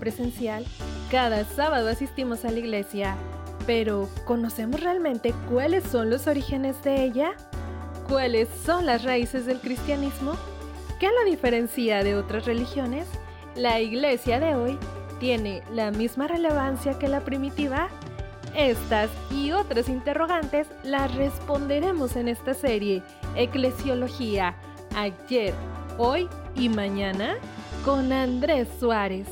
presencial, cada sábado asistimos a la iglesia. Pero, ¿conocemos realmente cuáles son los orígenes de ella? ¿Cuáles son las raíces del cristianismo? ¿Qué la diferencia de otras religiones? ¿La iglesia de hoy tiene la misma relevancia que la primitiva? Estas y otras interrogantes las responderemos en esta serie, Eclesiología, ayer, hoy y mañana, con Andrés Suárez.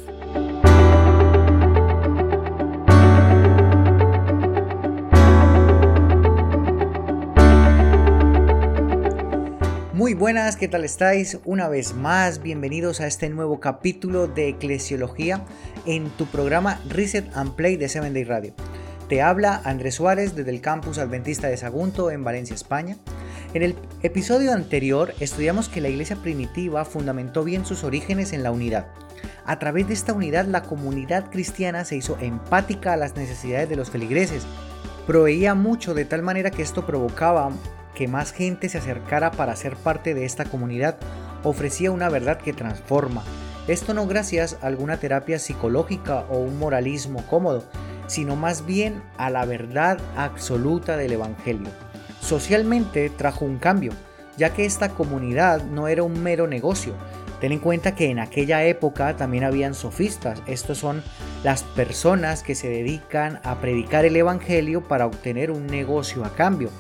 Muy buenas, ¿qué tal estáis? Una vez más, bienvenidos a este nuevo capítulo de Eclesiología en tu programa Reset and Play de Seven Day Radio. Te habla Andrés Suárez desde el campus adventista de Sagunto en Valencia, España. En el episodio anterior estudiamos que la iglesia primitiva fundamentó bien sus orígenes en la unidad. A través de esta unidad la comunidad cristiana se hizo empática a las necesidades de los feligreses. Proveía mucho de tal manera que esto provocaba que más gente se acercara para ser parte de esta comunidad ofrecía una verdad que transforma. Esto no gracias a alguna terapia psicológica o un moralismo cómodo, sino más bien a la verdad absoluta del Evangelio. Socialmente trajo un cambio, ya que esta comunidad no era un mero negocio. Ten en cuenta que en aquella época también habían sofistas, estos son las personas que se dedican a predicar el Evangelio para obtener un negocio a cambio.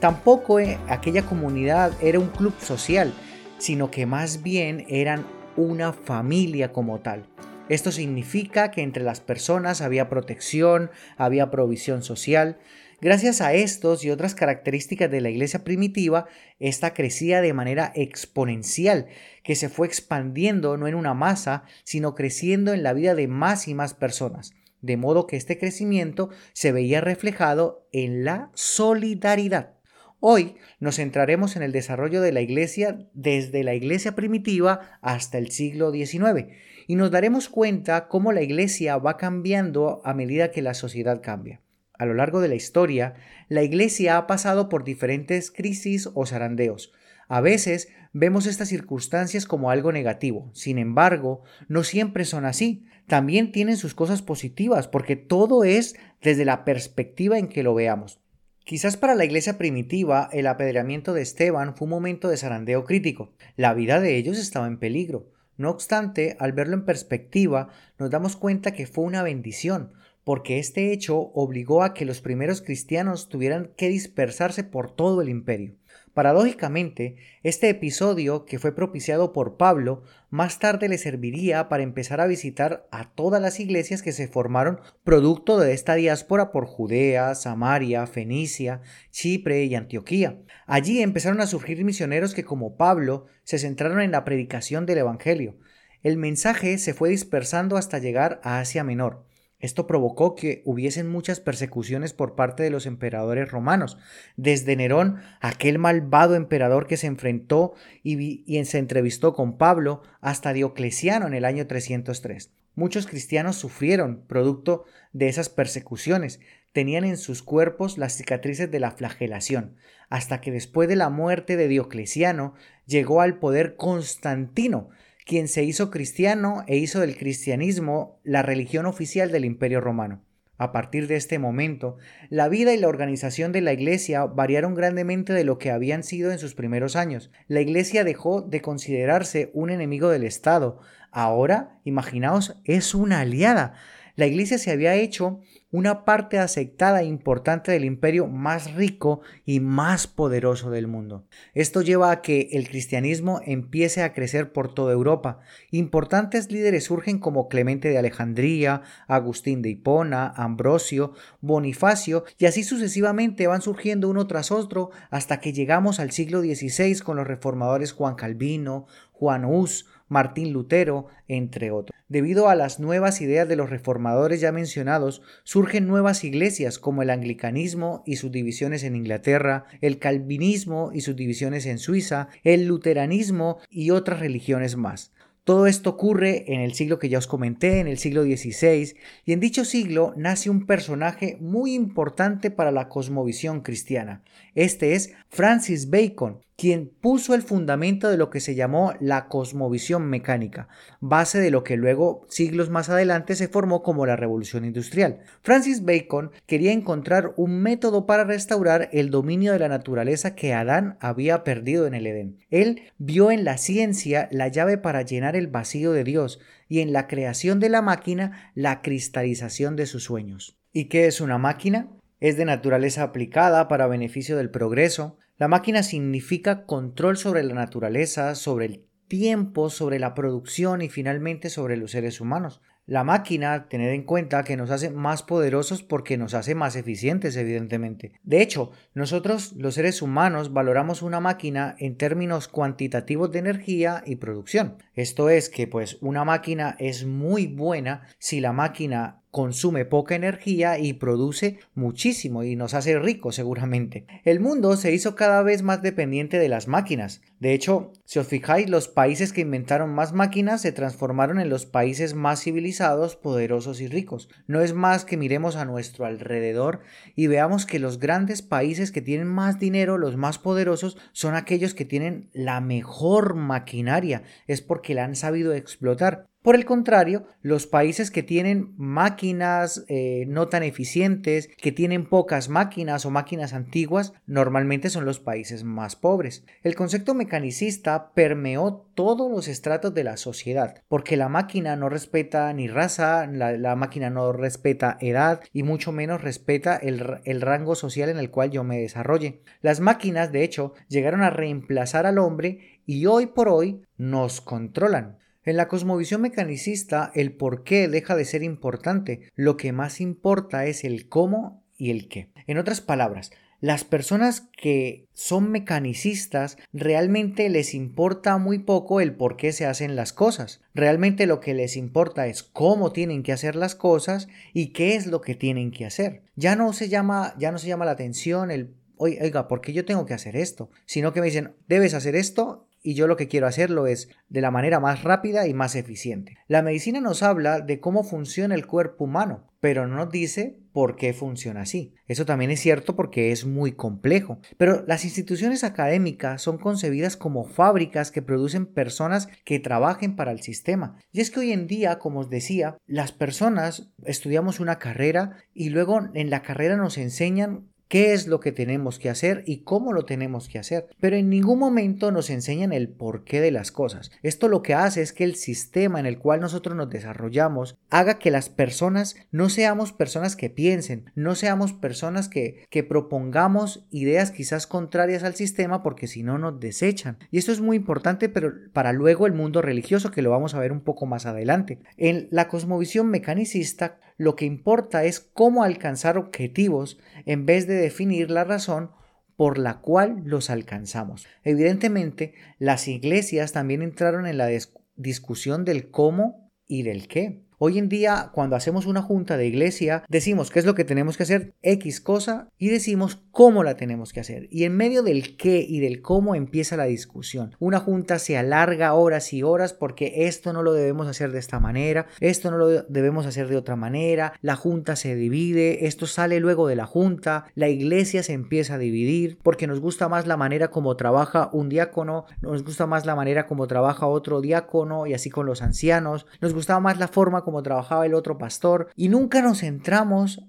Tampoco eh, aquella comunidad era un club social, sino que más bien eran una familia como tal. Esto significa que entre las personas había protección, había provisión social. Gracias a estos y otras características de la iglesia primitiva, esta crecía de manera exponencial, que se fue expandiendo no en una masa, sino creciendo en la vida de más y más personas. De modo que este crecimiento se veía reflejado en la solidaridad. Hoy nos centraremos en el desarrollo de la Iglesia desde la Iglesia primitiva hasta el siglo XIX y nos daremos cuenta cómo la Iglesia va cambiando a medida que la sociedad cambia. A lo largo de la historia, la Iglesia ha pasado por diferentes crisis o zarandeos. A veces vemos estas circunstancias como algo negativo, sin embargo, no siempre son así. También tienen sus cosas positivas, porque todo es desde la perspectiva en que lo veamos. Quizás para la iglesia primitiva el apedreamiento de Esteban fue un momento de zarandeo crítico. La vida de ellos estaba en peligro. No obstante, al verlo en perspectiva, nos damos cuenta que fue una bendición, porque este hecho obligó a que los primeros cristianos tuvieran que dispersarse por todo el imperio. Paradójicamente, este episodio, que fue propiciado por Pablo, más tarde le serviría para empezar a visitar a todas las iglesias que se formaron producto de esta diáspora por Judea, Samaria, Fenicia, Chipre y Antioquía. Allí empezaron a surgir misioneros que, como Pablo, se centraron en la predicación del Evangelio. El mensaje se fue dispersando hasta llegar a Asia Menor. Esto provocó que hubiesen muchas persecuciones por parte de los emperadores romanos, desde Nerón, aquel malvado emperador que se enfrentó y, se entrevistó con Pablo, hasta Diocleciano en el año 303. Muchos cristianos sufrieron producto de esas persecuciones, tenían en sus cuerpos las cicatrices de la flagelación, hasta que después de la muerte de Diocleciano llegó al poder Constantino, quien se hizo cristiano e hizo del cristianismo la religión oficial del Imperio Romano. A partir de este momento, la vida y la organización de la Iglesia variaron grandemente de lo que habían sido en sus primeros años. La Iglesia dejó de considerarse un enemigo del Estado. Ahora, imaginaos, es una aliada. La Iglesia se había hecho una parte aceptada e importante del imperio más rico y más poderoso del mundo. Esto lleva a que el cristianismo empiece a crecer por toda Europa. Importantes líderes surgen como Clemente de Alejandría, Agustín de Hipona, Ambrosio, Bonifacio y así sucesivamente van surgiendo uno tras otro hasta que llegamos al siglo XVI con los reformadores Juan Calvino, Juan Hus, Martín Lutero, entre otros. Debido a las nuevas ideas de los reformadores ya mencionados, surgen nuevas iglesias como el anglicanismo y sus divisiones en Inglaterra, el calvinismo y sus divisiones en Suiza, el luteranismo y otras religiones más. Todo esto ocurre en el siglo que ya os comenté, en el siglo XVI, y en dicho siglo nace un personaje muy importante para la cosmovisión cristiana. Este es Francis Bacon, quien puso el fundamento de lo que se llamó la cosmovisión mecánica, base de lo que luego, siglos más adelante, se formó como la revolución industrial. Francis Bacon quería encontrar un método para restaurar el dominio de la naturaleza que Adán había perdido en el Edén. Él vio en la ciencia la llave para llenar el vacío de Dios y en la creación de la máquina la cristalización de sus sueños. ¿Y qué es una máquina? Es de naturaleza aplicada para beneficio del progreso. La máquina significa control sobre la naturaleza, sobre el tiempo, sobre la producción y finalmente sobre los seres humanos. La máquina, tener en cuenta que nos hace más poderosos porque nos hace más eficientes, evidentemente. De hecho, nosotros, los seres humanos, valoramos una máquina en términos cuantitativos de energía y producción. Esto es que, pues, una máquina es muy buena si la máquina consume poca energía y produce muchísimo y nos hace ricos seguramente. El mundo se hizo cada vez más dependiente de las máquinas. De hecho, si os fijáis, los países que inventaron más máquinas se transformaron en los países más civilizados, poderosos y ricos. No es más que miremos a nuestro alrededor y veamos que los grandes países que tienen más dinero, los más poderosos, son aquellos que tienen la mejor maquinaria. Es porque la han sabido explotar. Por el contrario, los países que tienen máquinas eh, no tan eficientes, que tienen pocas máquinas o máquinas antiguas, normalmente son los países más pobres. El concepto mecanicista permeó todos los estratos de la sociedad, porque la máquina no respeta ni raza, la, máquina no respeta edad y mucho menos respeta el, el rango social en el cual yo me desarrolle. Las máquinas, de hecho, llegaron a reemplazar al hombre y hoy por hoy nos controlan. En la cosmovisión mecanicista, el por qué deja de ser importante. Lo que más importa es el cómo y el qué. En otras palabras, las personas que son mecanicistas realmente les importa muy poco el por qué se hacen las cosas. Realmente lo que les importa es cómo tienen que hacer las cosas y qué es lo que tienen que hacer. Ya no se llama, ya no se llama la atención el oiga, ¿por qué yo tengo que hacer esto? Sino que me dicen, debes hacer esto y yo lo que quiero hacerlo es de la manera más rápida y más eficiente. La medicina nos habla de cómo funciona el cuerpo humano, pero no nos dice por qué funciona así. Eso también es cierto porque es muy complejo. Pero las instituciones académicas son concebidas como fábricas que producen personas que trabajen para el sistema. Y es que hoy en día, como os decía, las personas estudiamos una carrera y luego en la carrera nos enseñan qué es lo que tenemos que hacer y cómo lo tenemos que hacer, pero en ningún momento nos enseñan el porqué de las cosas. Esto lo que hace es que el sistema en el cual nosotros nos desarrollamos haga que las personas no seamos personas que piensen, no seamos personas que, que propongamos ideas quizás contrarias al sistema porque si no nos desechan. Y esto es muy importante pero para luego el mundo religioso que lo vamos a ver un poco más adelante. En la cosmovisión mecanicista lo que importa es cómo alcanzar objetivos en vez de definir la razón por la cual los alcanzamos. Evidentemente, las iglesias también entraron en la discusión del cómo y del qué. Hoy en día, cuando hacemos una junta de iglesia, decimos qué es lo que tenemos que hacer, X cosa, y decimos cómo la tenemos que hacer. Y en medio del qué y del cómo empieza la discusión. Una junta se alarga horas y horas porque esto no lo debemos hacer de esta manera, esto no lo debemos hacer de otra manera, la junta se divide, esto sale luego de la junta, la iglesia se empieza a dividir porque nos gusta más la manera como trabaja un diácono, nos gusta más la manera como trabaja otro diácono y así con los ancianos, nos gustaba más la forma como trabajaba el otro pastor y nunca nos centramos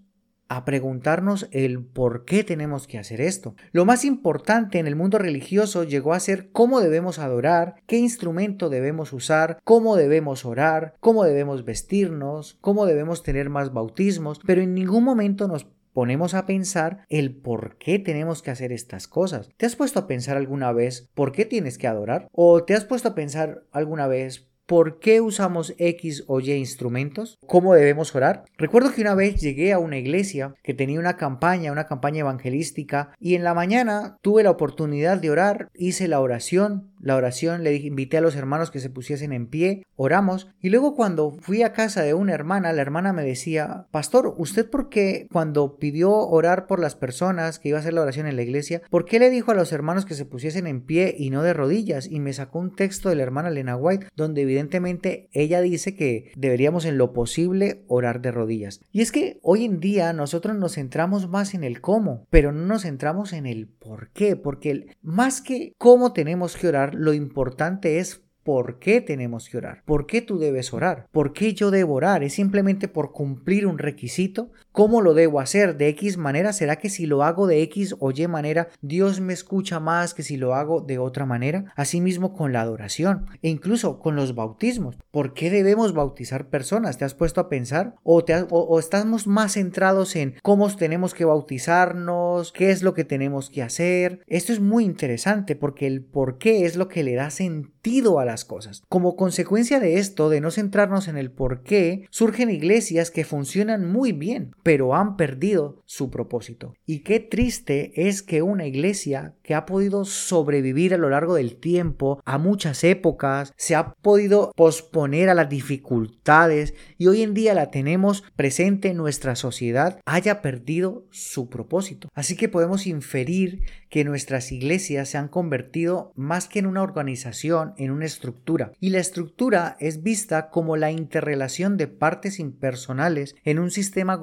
a preguntarnos el por qué tenemos que hacer esto. Lo más importante en el mundo religioso llegó a ser cómo debemos adorar, qué instrumento debemos usar, cómo debemos orar, cómo debemos vestirnos, cómo debemos tener más bautismos, pero en ningún momento nos ponemos a pensar el por qué tenemos que hacer estas cosas. ¿Te has puesto a pensar alguna vez por qué tienes que adorar? ¿O te has puesto a pensar alguna vez ¿Por qué usamos X o Y instrumentos? ¿Cómo debemos orar? Recuerdo que una vez llegué a una iglesia que tenía una campaña, una campaña evangelística, y en la mañana tuve la oportunidad de orar, hice la oración, la oración, le invité a los hermanos que se pusiesen en pie, oramos y luego cuando fui a casa de una hermana, la hermana me decía, pastor, ¿usted por qué cuando pidió orar por las personas que iba a hacer la oración en la iglesia, por qué le dijo a los hermanos que se pusiesen en pie y no de rodillas? Y me sacó un texto de la hermana Lena White donde evidentemente ella dice que deberíamos en lo posible orar de rodillas. Y es que hoy en día nosotros nos centramos más en el cómo, pero no nos centramos en el por qué, porque más que cómo tenemos que orar, lo importante es ¿Por qué tenemos que orar? ¿Por qué tú debes orar? ¿Por qué yo debo orar? ¿Es simplemente por cumplir un requisito? ¿Cómo lo debo hacer? ¿De X manera? ¿Será que si lo hago de X o Y manera, Dios me escucha más que si lo hago de otra manera? Asimismo con la adoración e incluso con los bautismos. ¿Por qué debemos bautizar personas? ¿Te has puesto a pensar? ¿O, te o estamos más centrados en cómo tenemos que bautizarnos? ¿Qué es lo que tenemos que hacer? Esto es muy interesante porque el por qué es lo que le da sentido a la cosas. Como consecuencia de esto, de no centrarnos en el por qué, surgen iglesias que funcionan muy bien, pero han perdido su propósito. Y qué triste es que una iglesia que ha podido sobrevivir a lo largo del tiempo, a muchas épocas, se ha podido posponer a las dificultades y hoy en día la tenemos presente en nuestra sociedad, haya perdido su propósito. Así que podemos inferir que nuestras iglesias se han convertido más que en una organización, en una estructura. Y la estructura es vista como la interrelación de partes impersonales en un sistema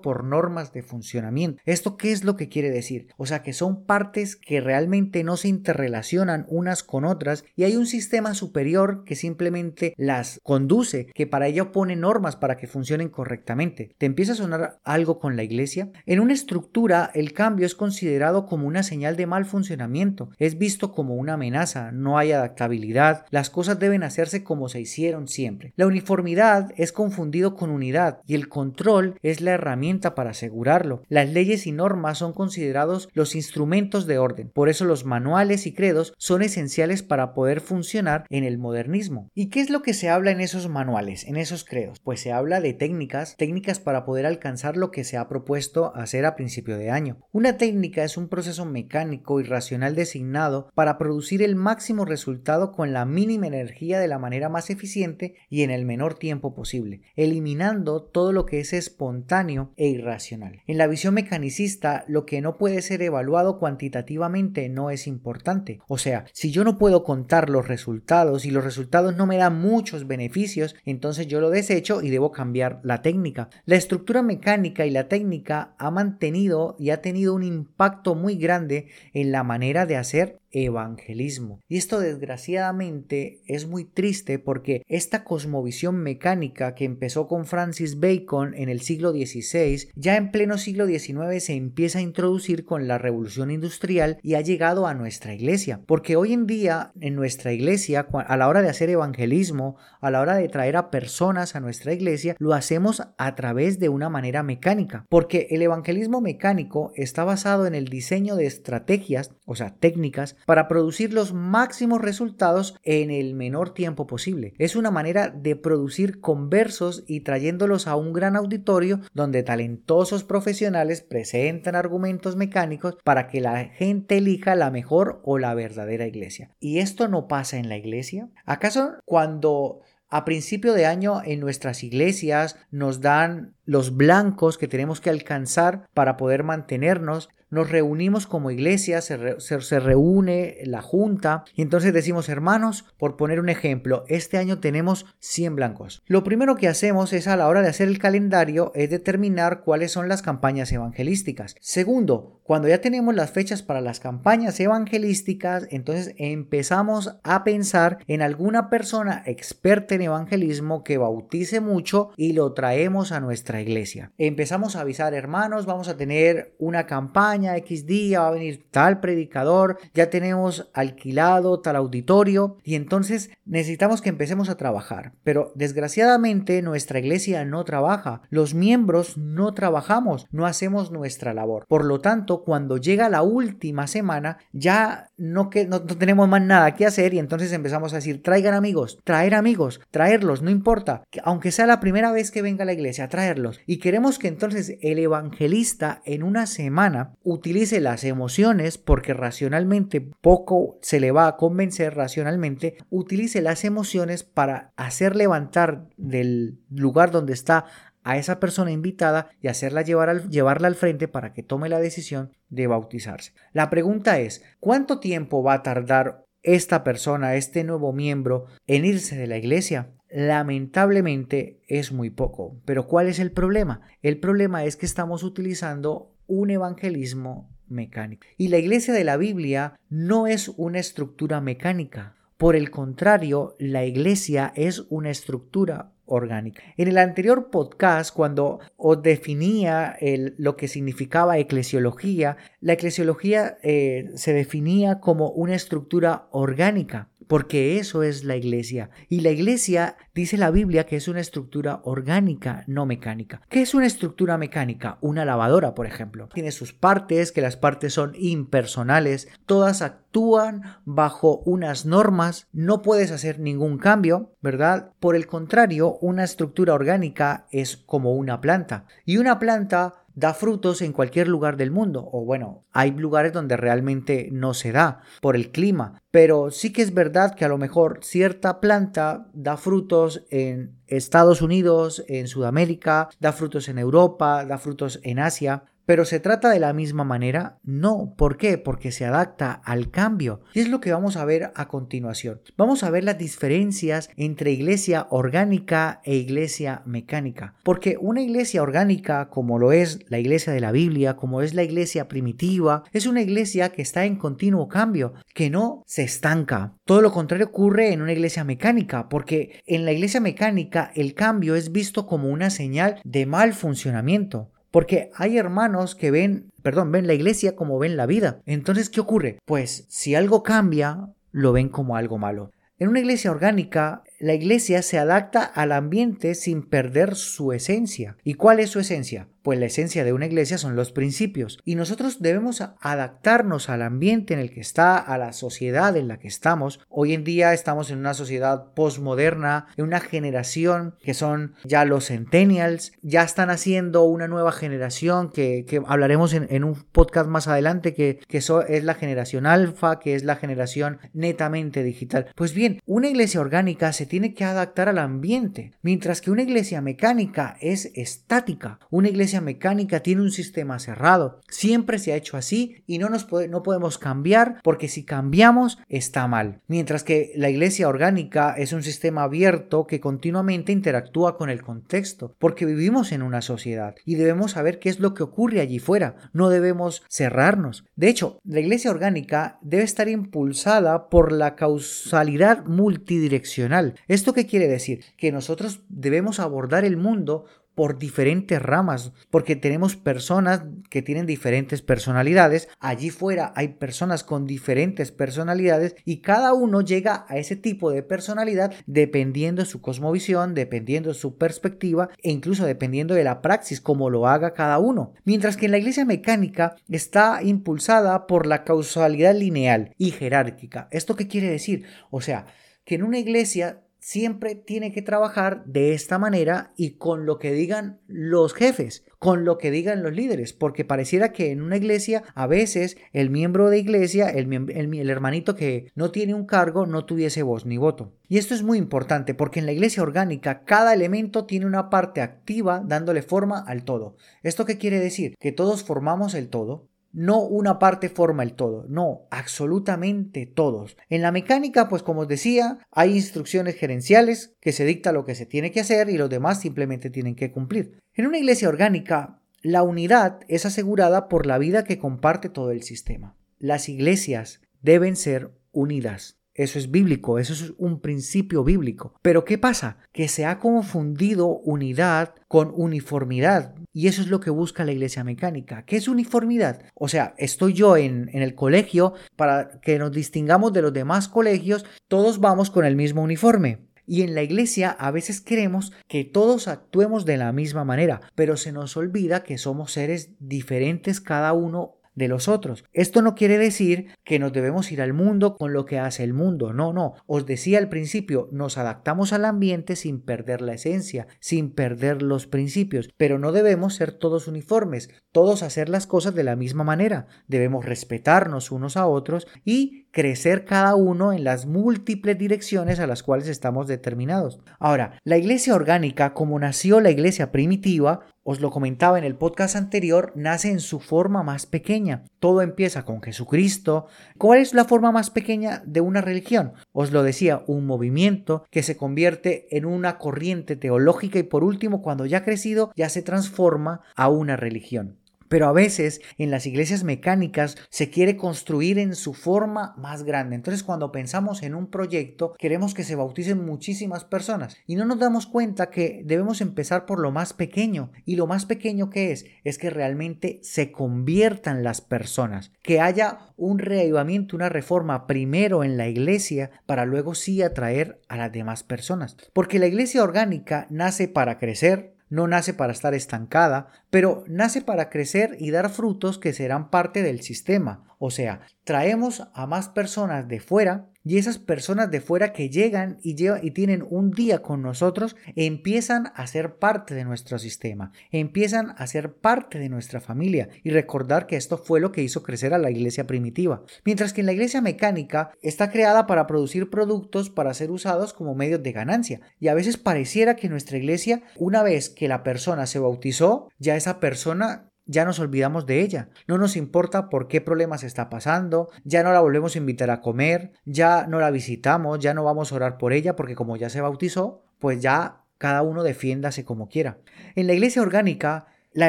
por normas de funcionamiento. ¿Esto qué es lo que quiere decir? O sea, que son partes que realmente no se interrelacionan unas con otras y hay un sistema superior que simplemente las conduce, que para ello pone normas para que funcionen correctamente. ¿Te empieza a sonar algo con la iglesia? En una estructura, el cambio es considerado como una señal de mal funcionamiento, es visto como una amenaza, no hay adaptabilidad, las cosas deben hacerse como se hicieron siempre. La uniformidad es confundido con unidad y el control es la herramienta para asegurarlo. Las leyes y normas son considerados los instrumentos de orden, por eso los manuales y credos son esenciales para poder funcionar en el modernismo. ¿Y qué es lo que se habla en esos manuales, en esos credos? Pues se habla de técnicas, técnicas para poder alcanzar lo que se ha propuesto hacer a principio de año. Una técnica es un proceso mecánico y racional designado para producir el máximo resultado con la mínima energía de la manera más eficiente y en el menor tiempo posible, eliminando todo lo que es espontáneo e irracional. En la visión mecanicista, lo que no puede ser evaluado cuantitativamente no es importante. O sea, si yo no puedo contar los resultados y los resultados no me dan muchos beneficios, entonces yo lo desecho y debo cambiar la técnica. La estructura mecánica y la técnica ha mantenido y ha tenido un impacto muy grande en la manera de hacer evangelismo. Y esto desgraciadamente es muy triste porque esta cosmovisión mecánica que empezó con Francis Bacon en el siglo XVI, ya en pleno siglo XIX se empieza a introducir con la revolución industrial y ha llegado a nuestra iglesia. Porque hoy en día en nuestra iglesia, a la hora de hacer evangelismo, a la hora de traer a personas a nuestra iglesia, lo hacemos a través de una manera mecánica. Porque el evangelismo mecánico está basado en el diseño de estrategias, o sea, técnicas, para producir los máximos resultados en el menor tiempo posible. Es una manera de producir conversos y trayéndolos a un gran auditorio donde talentosos profesionales presentan argumentos mecánicos para que la gente elija la mejor o la verdadera iglesia. ¿Y esto no pasa en la iglesia? ¿Acaso cuando a principio de año en nuestras iglesias nos dan los blancos que tenemos que alcanzar para poder mantenernos. Nos reunimos como iglesia, se, reúne la junta y entonces decimos, hermanos, por poner un ejemplo, este año tenemos 100 blancos. Lo primero que hacemos es a la hora de hacer el calendario es determinar cuáles son las campañas evangelísticas. Segundo, cuando ya tenemos las fechas para las campañas evangelísticas, entonces empezamos a pensar en alguna persona experta en evangelismo que bautice mucho y lo traemos a nuestra iglesia. Empezamos a avisar, hermanos, vamos a tener una campaña X día, va a venir tal predicador, ya tenemos alquilado tal auditorio y entonces necesitamos que empecemos a trabajar. Pero desgraciadamente nuestra iglesia no trabaja, los miembros no trabajamos, no hacemos nuestra labor. Por lo tanto, cuando llega la última semana, ya no, que, no, tenemos más nada que hacer y entonces empezamos a decir, traigan amigos, traer amigos, traerlos, no importa, aunque sea la primera vez que venga a la iglesia, traerlos y queremos que entonces el evangelista en una semana utilice las emociones porque racionalmente poco se le va a convencer racionalmente, utilice las emociones para hacer levantar del lugar donde está a esa persona invitada y hacerla llevar al, llevarla al frente para que tome la decisión de bautizarse. La pregunta es, ¿cuánto tiempo va a tardar esta persona, este nuevo miembro, en irse de la iglesia? Lamentablemente es muy poco. Pero ¿cuál es el problema? El problema es que estamos utilizando un evangelismo mecánico. Y la iglesia de la Biblia no es una estructura mecánica. Por el contrario, la iglesia es una estructura orgánica. En el anterior podcast, cuando os definía lo que significaba eclesiología, la eclesiología eh, se definía como una estructura orgánica porque eso es la iglesia. Y la iglesia dice la Biblia que es una estructura orgánica, no mecánica. ¿Qué es una estructura mecánica? Una lavadora, por ejemplo. Tiene sus partes, que las partes son impersonales, todas actúan bajo unas normas, no puedes hacer ningún cambio, ¿verdad? Por el contrario, una estructura orgánica es como una planta. Y una planta da frutos en cualquier lugar del mundo. O bueno, hay lugares donde realmente no se da por el clima. Pero sí que es verdad que a lo mejor cierta planta da frutos en Estados Unidos, en Sudamérica, da frutos en Europa, da frutos en Asia. Pero ¿se trata de la misma manera? No. ¿Por qué? Porque se adapta al cambio. Y es lo que vamos a ver a continuación. Vamos a ver las diferencias entre iglesia orgánica e iglesia mecánica. Porque una iglesia orgánica, como lo es la iglesia de la Biblia, como es la iglesia primitiva, es una iglesia que está en continuo cambio, que no se estanca. Todo lo contrario ocurre en una iglesia mecánica, porque en la iglesia mecánica el cambio es visto como una señal de mal funcionamiento. Porque hay hermanos que ven, perdón, ven la iglesia como ven la vida. Entonces, ¿qué ocurre? Pues si algo cambia, lo ven como algo malo. En una iglesia orgánica, la iglesia se adapta al ambiente sin perder su esencia. ¿Y cuál es su esencia? Pues la esencia de una iglesia son los principios y nosotros debemos adaptarnos al ambiente en el que está, a la sociedad en la que estamos. Hoy en día estamos en una sociedad postmoderna, en una generación que son ya los centennials, ya están haciendo una nueva generación que, hablaremos en, un podcast más adelante que, que es la generación alfa, que es la generación netamente digital. Pues bien, una iglesia orgánica se tiene que adaptar al ambiente, mientras que una iglesia mecánica es estática. Una iglesia mecánica tiene un sistema cerrado. Siempre se ha hecho así y no nos no podemos cambiar porque si cambiamos está mal. Mientras que la iglesia orgánica es un sistema abierto que continuamente interactúa con el contexto, porque vivimos en una sociedad y debemos saber qué es lo que ocurre allí fuera. No debemos cerrarnos. De hecho, la iglesia orgánica debe estar impulsada por la causalidad multidireccional. ¿Esto qué quiere decir? Que nosotros debemos abordar el mundo por diferentes ramas, porque tenemos personas que tienen diferentes personalidades, allí fuera hay personas con diferentes personalidades y cada uno llega a ese tipo de personalidad dependiendo de su cosmovisión, dependiendo de su perspectiva e incluso dependiendo de la praxis, como lo haga cada uno. Mientras que en la iglesia mecánica está impulsada por la causalidad lineal y jerárquica. ¿Esto qué quiere decir? O sea, que en una iglesia siempre tiene que trabajar de esta manera y con lo que digan los jefes, con lo que digan los líderes, porque pareciera que en una iglesia a veces el miembro de iglesia, el, hermanito que no tiene un cargo, no tuviese voz ni voto. Y esto es muy importante porque en la iglesia orgánica cada elemento tiene una parte activa dándole forma al todo. ¿Esto qué quiere decir? Que todos formamos el todo, no una parte forma el todo, no, absolutamente todos. En la mecánica, pues como os decía, hay instrucciones gerenciales que se dicta lo que se tiene que hacer y los demás simplemente tienen que cumplir. En una iglesia orgánica, la unidad es asegurada por la vida que comparte todo el sistema. Las iglesias deben ser unidas. Eso es bíblico, eso es un principio bíblico. Pero ¿qué pasa? Que se ha confundido unidad con uniformidad. Y eso es lo que busca la iglesia mecánica. ¿Qué es uniformidad? O sea, estoy yo en, en el colegio para que nos distingamos de los demás colegios, todos vamos con el mismo uniforme. Y en la iglesia a veces queremos que todos actuemos de la misma manera, pero se nos olvida que somos seres diferentes cada uno de los otros. Esto no quiere decir que nos debemos ir al mundo con lo que hace el mundo, no, no. Os decía al principio, nos adaptamos al ambiente sin perder la esencia, sin perder los principios, pero no debemos ser todos uniformes, todos hacer las cosas de la misma manera. Debemos respetarnos unos a otros y crecer cada uno en las múltiples direcciones a las cuales estamos determinados. Ahora, la iglesia orgánica, como nació la iglesia primitiva, os lo comentaba en el podcast anterior, nace en su forma más pequeña. Todo empieza con Jesucristo. ¿Cuál es la forma más pequeña de una religión? Os lo decía, un movimiento que se convierte en una corriente teológica y por último, cuando ya ha crecido, ya se transforma a una religión. Pero a veces en las iglesias mecánicas se quiere construir en su forma más grande. Entonces cuando pensamos en un proyecto queremos que se bauticen muchísimas personas y no nos damos cuenta que debemos empezar por lo más pequeño. Y lo más pequeño que es es que realmente se conviertan las personas, que haya un reavivamiento, una reforma primero en la iglesia para luego sí atraer a las demás personas. Porque la iglesia orgánica nace para crecer, no nace para estar estancada, pero nace para crecer y dar frutos que serán parte del sistema. O sea, traemos a más personas de fuera y esas personas de fuera que llegan y, tienen un día con nosotros empiezan a ser parte de nuestro sistema, empiezan a ser parte de nuestra familia y recordar que esto fue lo que hizo crecer a la iglesia primitiva. Mientras que en la iglesia mecánica está creada para producir productos para ser usados como medios de ganancia y a veces pareciera que nuestra iglesia una vez que la persona se bautizó ya esa persona ya nos olvidamos de ella. No nos importa por qué problemas está pasando, ya no la volvemos a invitar a comer, ya no la visitamos, ya no vamos a orar por ella porque como ya se bautizó, pues ya cada uno defiéndase como quiera. En la iglesia orgánica, la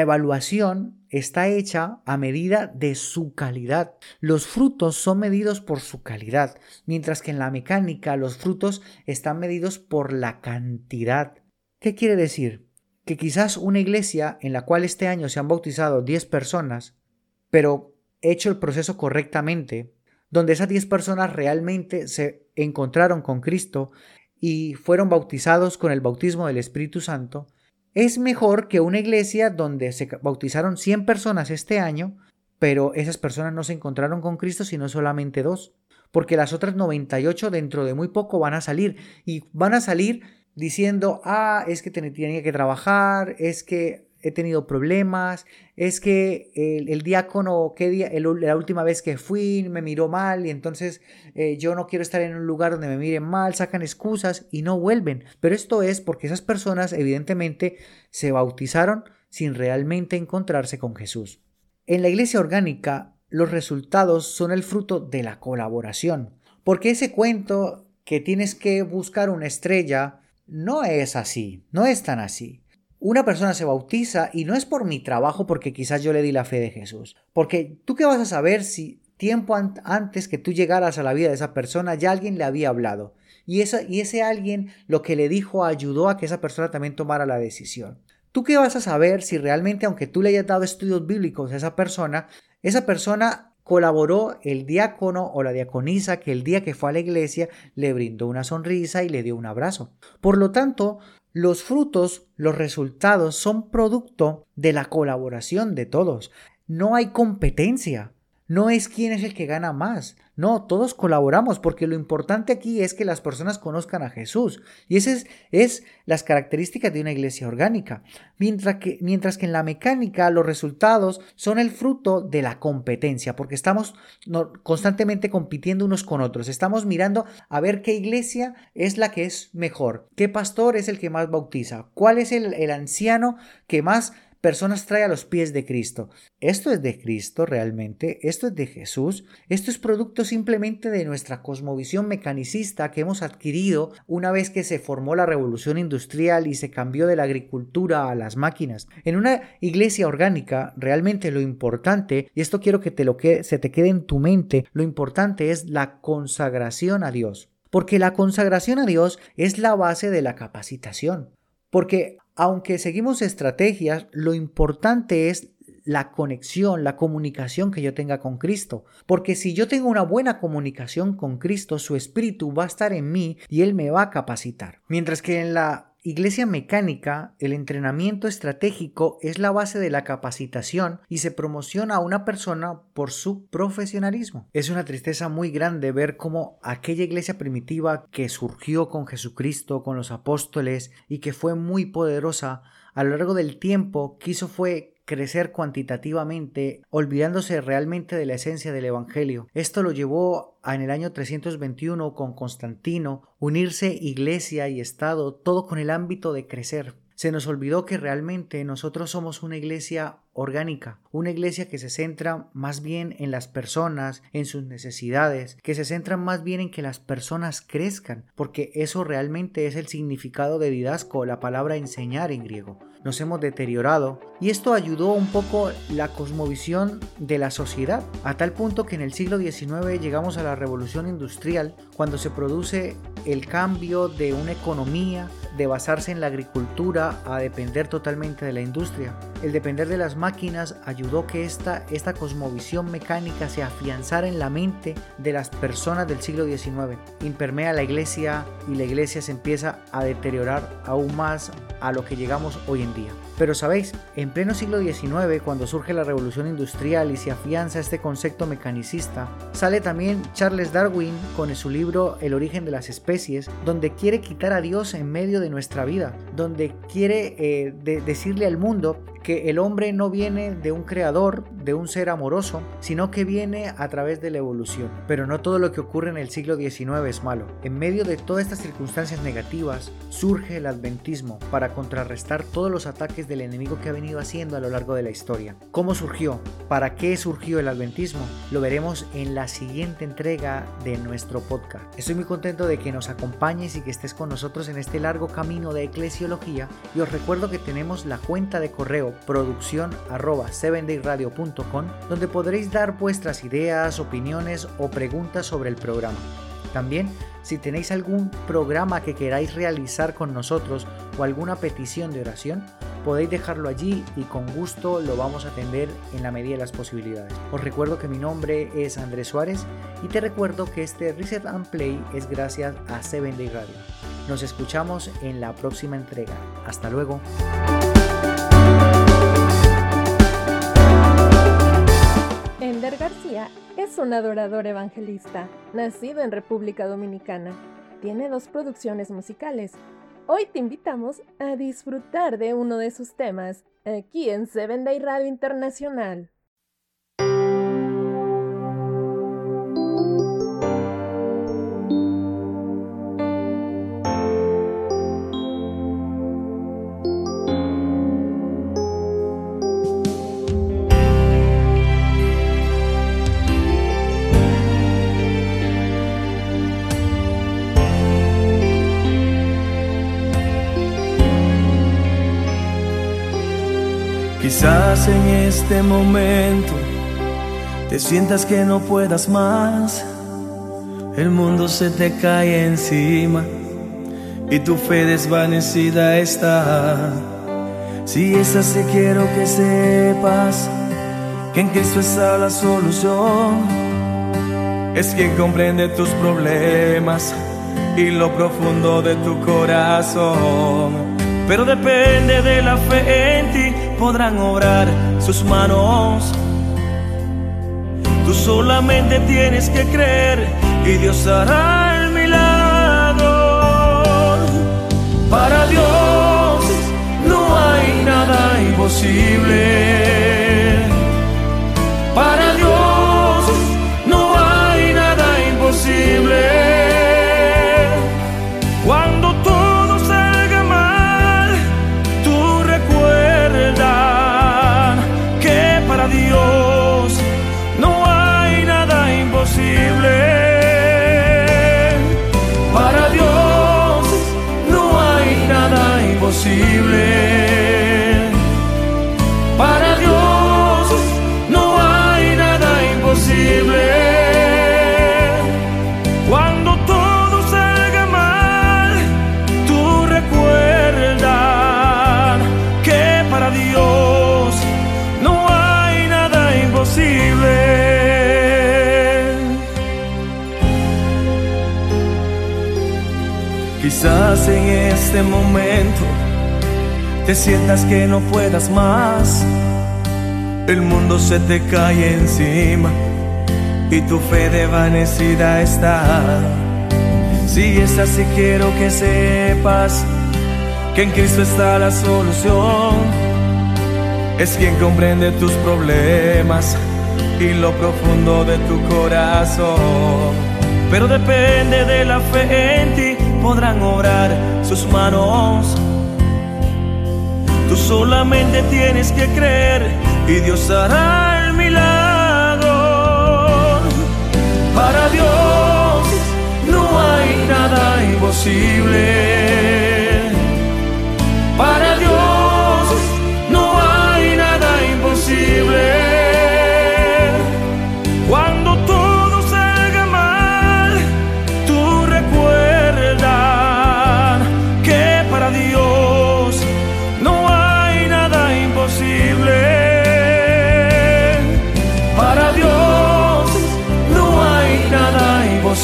evaluación está hecha a medida de su calidad. Los frutos son medidos por su calidad, mientras que en la mecánica los frutos están medidos por la cantidad. ¿Qué quiere decir? Que quizás una iglesia en la cual este año se han bautizado 10 personas, pero hecho el proceso correctamente, donde esas 10 personas realmente se encontraron con Cristo y fueron bautizados con el bautismo del Espíritu Santo, es mejor que una iglesia donde se bautizaron 100 personas este año, pero esas personas no se encontraron con Cristo sino solamente dos, porque las otras 98 dentro de muy poco van a salir y van a salir diciendo, ah, es que tenía que trabajar, es que he tenido problemas, es que el, diácono, ¿qué día? la última vez que fui me miró mal y entonces eh, yo no quiero estar en un lugar donde me miren mal, sacan excusas y no vuelven. Pero esto es porque esas personas evidentemente se bautizaron sin realmente encontrarse con Jesús. En la iglesia orgánica, los resultados son el fruto de la colaboración. Porque ese cuento que tienes que buscar una estrella, no es así, no es tan así. Una persona se bautiza y no es por mi trabajo porque quizás yo le di la fe de Jesús. Porque tú qué vas a saber si tiempo antes que tú llegaras a la vida de esa persona ya alguien le había hablado. Y, y ese alguien lo que le dijo ayudó a que esa persona también tomara la decisión. ¿Tú qué vas a saber si realmente, aunque tú le hayas dado estudios bíblicos a esa persona, esa persona colaboró el diácono o la diaconisa que el día que fue a la iglesia le brindó una sonrisa y le dio un abrazo. Por lo tanto, los frutos, los resultados son producto de la colaboración de todos. No hay competencia. No es quién es el que gana más. No, todos colaboramos porque lo importante aquí es que las personas conozcan a Jesús. Y esas es, las características de una iglesia orgánica. Mientras que, mientras que en la mecánica los resultados son el fruto de la competencia, porque estamos constantemente compitiendo unos con otros. Estamos mirando a ver qué iglesia es la que es mejor, qué pastor es el que más bautiza, cuál es el, el anciano que más personas trae a los pies de Cristo. ¿Esto es de Cristo realmente? ¿Esto es de Jesús? ¿Esto es producto simplemente de nuestra cosmovisión mecanicista que hemos adquirido una vez que se formó la revolución industrial y se cambió de la agricultura a las máquinas? En una iglesia orgánica, realmente lo importante, y esto quiero que te lo que se te quede en tu mente, lo importante es la consagración a Dios. Porque la consagración a Dios es la base de la capacitación. Porque aunque seguimos estrategias, lo importante es la conexión, la comunicación que yo tenga con Cristo. Porque si yo tengo una buena comunicación con Cristo, su espíritu va a estar en mí y Él me va a capacitar. Mientras que en la iglesia mecánica, el entrenamiento estratégico es la base de la capacitación y se promociona a una persona por su profesionalismo. Es una tristeza muy grande ver cómo aquella iglesia primitiva que surgió con Jesucristo, con los apóstoles y que fue muy poderosa, a lo largo del tiempo quiso fue crecer cuantitativamente, olvidándose realmente de la esencia del Evangelio. Esto lo llevó a, en el año 321 con Constantino unirse iglesia y Estado, todo con el ámbito de crecer. Se nos olvidó que realmente nosotros somos una iglesia orgánica, una iglesia que se centra más bien en las personas, en sus necesidades, que se centra más bien en que las personas crezcan, porque eso realmente es el significado de didasco, la palabra enseñar en griego nos hemos deteriorado y esto ayudó un poco la cosmovisión de la sociedad, a tal punto que en el siglo XIX llegamos a la revolución industrial, cuando se produce el cambio de una economía de basarse en la agricultura a depender totalmente de la industria. El depender de las máquinas ayudó que esta, esta cosmovisión mecánica se afianzara en la mente de las personas del siglo XIX. Impermea la iglesia y la iglesia se empieza a deteriorar aún más a lo que llegamos hoy en día. Pero sabéis, en pleno siglo XIX, cuando surge la revolución industrial y se afianza este concepto mecanicista, sale también Charles Darwin con su libro El origen de las especies, donde quiere quitar a Dios en medio de nuestra vida, donde quiere eh, decirle al mundo que el hombre no viene de un creador, de un ser amoroso, sino que viene a través de la evolución. Pero no todo lo que ocurre en el siglo XIX es malo. En medio de todas estas circunstancias negativas surge el adventismo para contrarrestar todos los ataques del enemigo que ha venido haciendo a lo largo de la historia. ¿Cómo surgió? ¿Para qué surgió el adventismo? Lo veremos en la siguiente entrega de nuestro podcast. Estoy muy contento de que nos acompañes y que estés con nosotros en este largo camino de eclesiología y os recuerdo que tenemos la cuenta de correo producción arroba donde podréis dar vuestras ideas, opiniones o preguntas sobre el programa. También, si tenéis algún programa que queráis realizar con nosotros o alguna petición de oración, podéis dejarlo allí y con gusto lo vamos a atender en la medida de las posibilidades. Os recuerdo que mi nombre es Andrés Suárez y te recuerdo que este Reset and Play es gracias a 7 Day Radio. Nos escuchamos en la próxima entrega. Hasta luego. Ender García es un adorador evangelista, nacido en República Dominicana. Tiene dos producciones musicales. Hoy te invitamos a disfrutar de uno de sus temas aquí en Seven Day Radio Internacional. Quizás en este momento te sientas que no puedas más, el mundo se te cae encima y tu fe desvanecida está. Si es así quiero que sepas que en Cristo está la solución, es quien comprende tus problemas y lo profundo de tu corazón. Pero depende de la fe en ti podrán obrar sus manos. Tú solamente tienes que creer y Dios hará el milagro. Para Dios no hay nada imposible. Para sientas que no puedas más. El mundo se te cae encima y tu fe desvanecida está. Si es así, quiero que sepas que en Cristo está la solución. Es quien comprende tus problemas y lo profundo de tu corazón. Pero depende de la fe en ti, podrán obrar sus manos Tú solamente tienes que creer y Dios hará el milagro. Para Dios no hay nada imposible. Para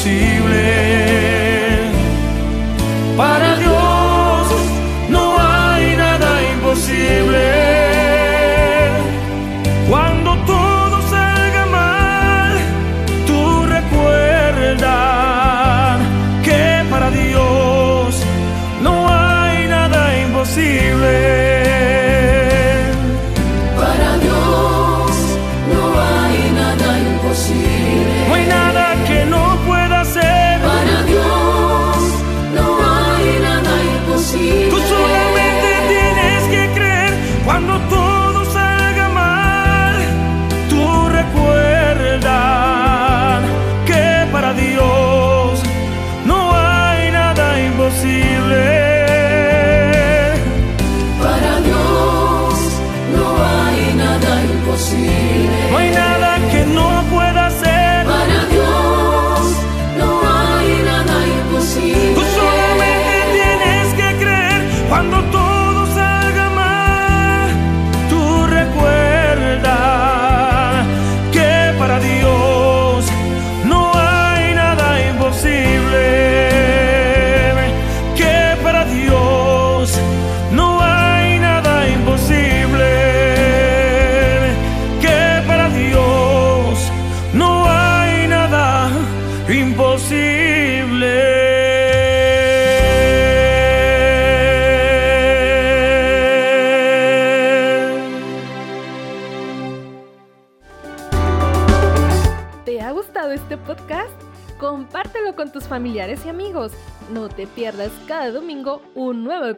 Para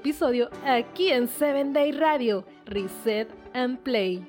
episodio aquí en Seven Day Radio, Reset and Play.